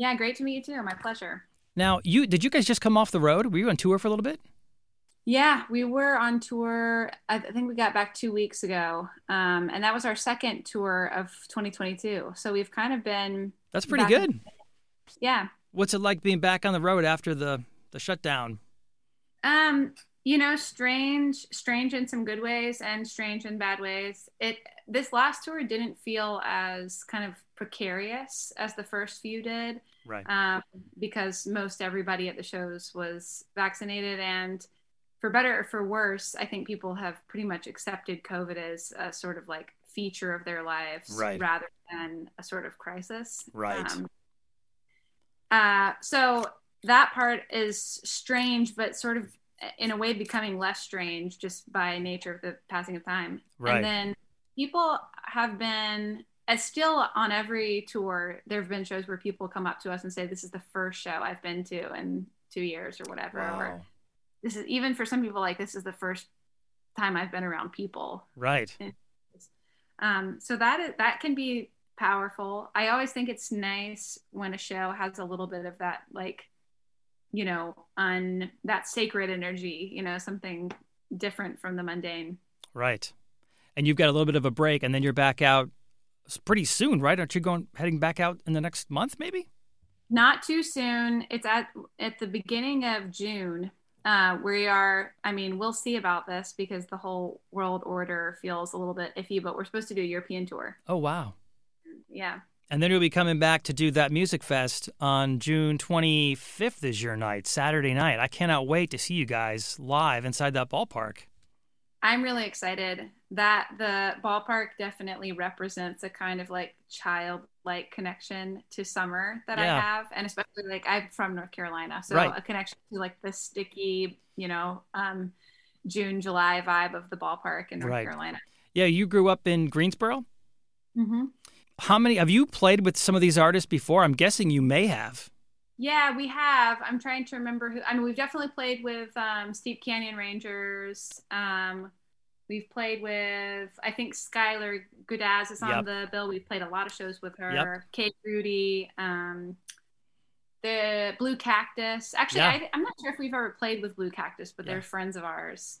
Yeah, great to meet you too. My pleasure. Now, you did you guys just come off the road? Were you on tour for a little bit? Yeah, we were on tour. I think we got back two weeks ago, um, and that was our second tour of 2022. So we've kind of been. That's pretty good. in- yeah. What's it like being back on the road after the the shutdown? Um, you know, strange, strange in some good ways and strange in bad ways. It this last tour didn't feel as kind of precarious as the first few did. Right. um, because most everybody at the shows was vaccinated and for better or for worse i think people have pretty much accepted covid as a sort of like feature of their lives Right. rather than a sort of crisis Right. um, uh, so that part is strange but sort of in a way becoming less strange just by nature of the passing of time Right. and then people have been it's still on every tour there have been shows where people come up to us and say this is the first show i've been to in two years or whatever or this is even for some people like this is the first time i've been around people Right. um, so that is, that can be powerful i always think it's nice when a show has a little bit of that like you know on that sacred energy you know something different from the mundane Right. And you've got a little bit of a break, and then you're back out pretty soon, right? Aren't you going heading back out in the next month, maybe? not too soon it's at at the beginning of june uh, we are i mean we'll see about this because the whole world order feels a little bit iffy but we're supposed to do a european tour Oh wow. yeah And then you'll be coming back to do that music fest on June 25th is your night, Saturday night. I cannot wait to see you guys live inside that ballpark. I'm really excited that the ballpark definitely represents a kind of like childlike connection to summer that Yeah. i have and especially like i'm from north carolina so Right. a connection to like the sticky you know um june july vibe of the ballpark in north Right. carolina Yeah, you grew up in Greensboro. mm-hmm. How many have you played with some of these artists before? I'm guessing you may have. Yeah, we have. I'm trying to remember who. I mean, we've definitely played with um, Steep Canyon Rangers. Um, we've played with, I think Skylar Gudasz is on Yep. the bill. We've played a lot of shows with her. Yep. Kate Rhudy, um, the Blue Cactus. Actually, Yeah. I, I'm not sure if we've ever played with Blue Cactus, but Yeah. they're friends of ours.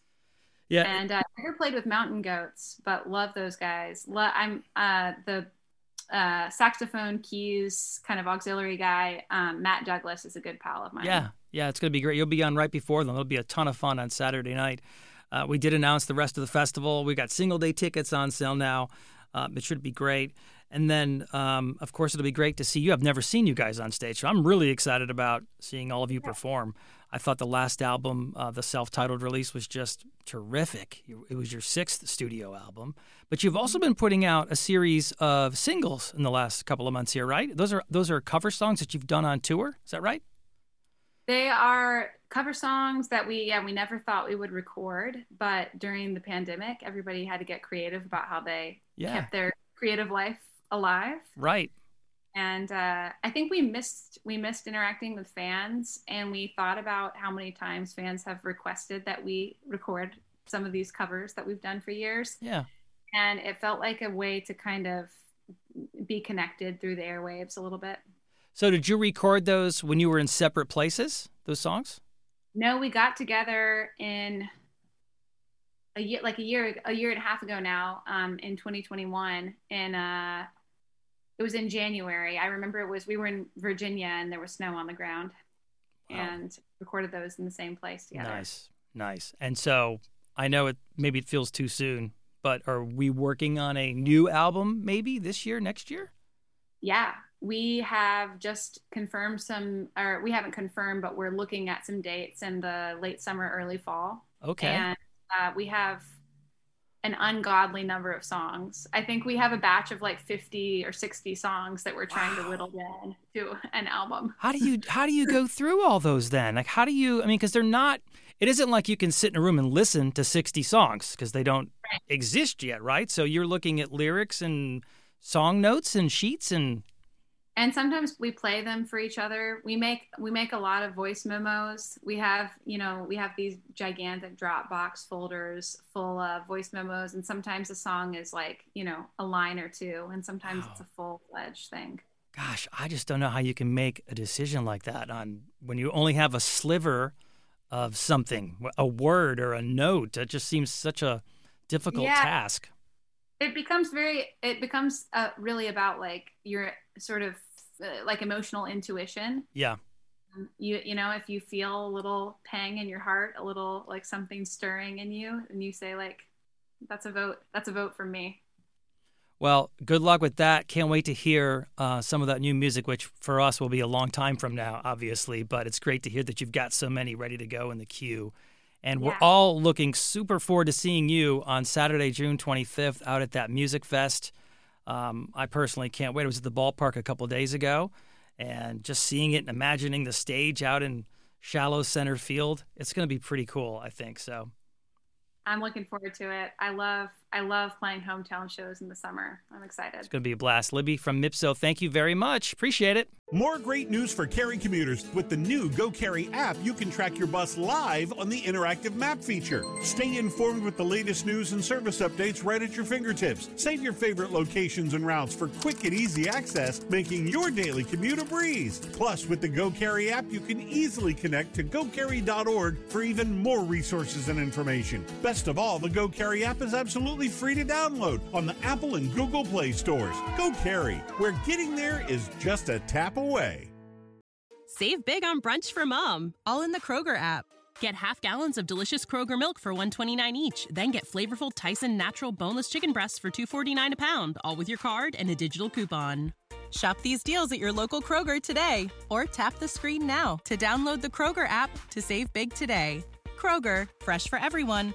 Yeah. And uh, I never played with Mountain Goats, but love those guys. Lo- I'm uh, the uh, saxophone keys kind of auxiliary guy. Um, Matt Douglas is a good pal of mine. Yeah, yeah, it's going to be great. You'll be on right before them. It'll be a ton of fun on Saturday night. Uh, we did announce the rest of the festival. We got single day tickets on sale now. Um, it should be great. And then, um, of course, it'll be great to see you. I've never seen you guys on stage, so I'm really excited about seeing all of you perform. I thought the last album, uh, the self titled release, was just terrific. It was your sixth studio album. But you've also been putting out a series of singles in the last couple of months here, right? Those are those are cover songs that you've done on tour. Is that right? They are cover songs that we yeah we never thought we would record, but during the pandemic, everybody had to get creative about how they Yeah. kept their creative life alive. Right. And uh, I think we missed we missed interacting with fans, and we thought about how many times fans have requested that we record some of these covers that we've done for years, Yeah. and it felt like a way to kind of be connected through the airwaves a little bit. So did you record those when you were in separate places? Those songs? No, we got together in a year, like a year, a year and a half ago now, um, in 2021, in uh, it was in January. I remember it was we were in Virginia and there was snow on the ground, Wow. and recorded those in the same place together. Nice, nice. And so I know it maybe it feels too soon, but are we working on a new album maybe this year, next year? Yeah, we have just confirmed some, or we haven't confirmed, but we're looking at some dates in the late summer, early fall. Okay. And uh, we have an ungodly number of songs. I think we have a batch of like 50 or 60 songs that we're trying wow. to whittle down to an album. How do you how do you go through all those then? Like how do you I mean cuz they're not it isn't like you can sit in a room and listen to 60 songs because they don't right. exist yet, right? So you're looking at lyrics and song notes and sheets and and sometimes we play them for each other. We make we make a lot of voice memos. We have you know we have these gigantic dropbox folders full of voice memos and sometimes a song is like you know a line or two and sometimes wow. it's a full-fledged thing. Gosh i just don't know how you can make a decision like that on when you only have a sliver of something a word or a note. It just seems such a difficult yeah. task. It becomes very it becomes uh, really about like your sort of uh, like emotional intuition. Yeah. Um, you you know if you feel a little pang in your heart, a little like something stirring in you, and you say like, "That's a vote. That's a vote for me." Well, good luck with that. Can't wait to hear uh, some of that new music, which for us will be a long time from now, obviously. But it's great to hear that you've got so many ready to go in the queue. And yeah. we're all looking super forward to seeing you on Saturday, June 25th, out at that Music Fest. Um, I personally can't wait. I was at the ballpark a couple days ago, and just seeing it and imagining the stage out in shallow center field, it's going to be pretty cool. I think so. I'm looking forward to it. I love I love playing hometown shows in the summer. I'm excited. It's going to be a blast. Libby from Mipso, thank you very much. Appreciate it. More great news for Cary commuters. With the new Go Cary app, you can track your bus live on the interactive map feature. Stay informed with the latest news and service updates right at your fingertips. Save your favorite locations and routes for quick and easy access, making your daily commute a breeze. Plus, with the Go Cary app, you can easily connect to gocary.org for even more resources and information. Best of all, the Go Cary app is absolutely absolutely free to download on the Apple and Google Play stores. Go Cary, where getting there is just a tap away. Save big on brunch for mom, all in the Kroger app. Get half gallons of delicious Kroger milk for 129 each, then get flavorful Tyson natural boneless chicken breasts for 249 a pound, all with your card and a digital coupon. Shop these deals at your local Kroger today or tap the screen now to download the Kroger app to save big today. Kroger, fresh for everyone.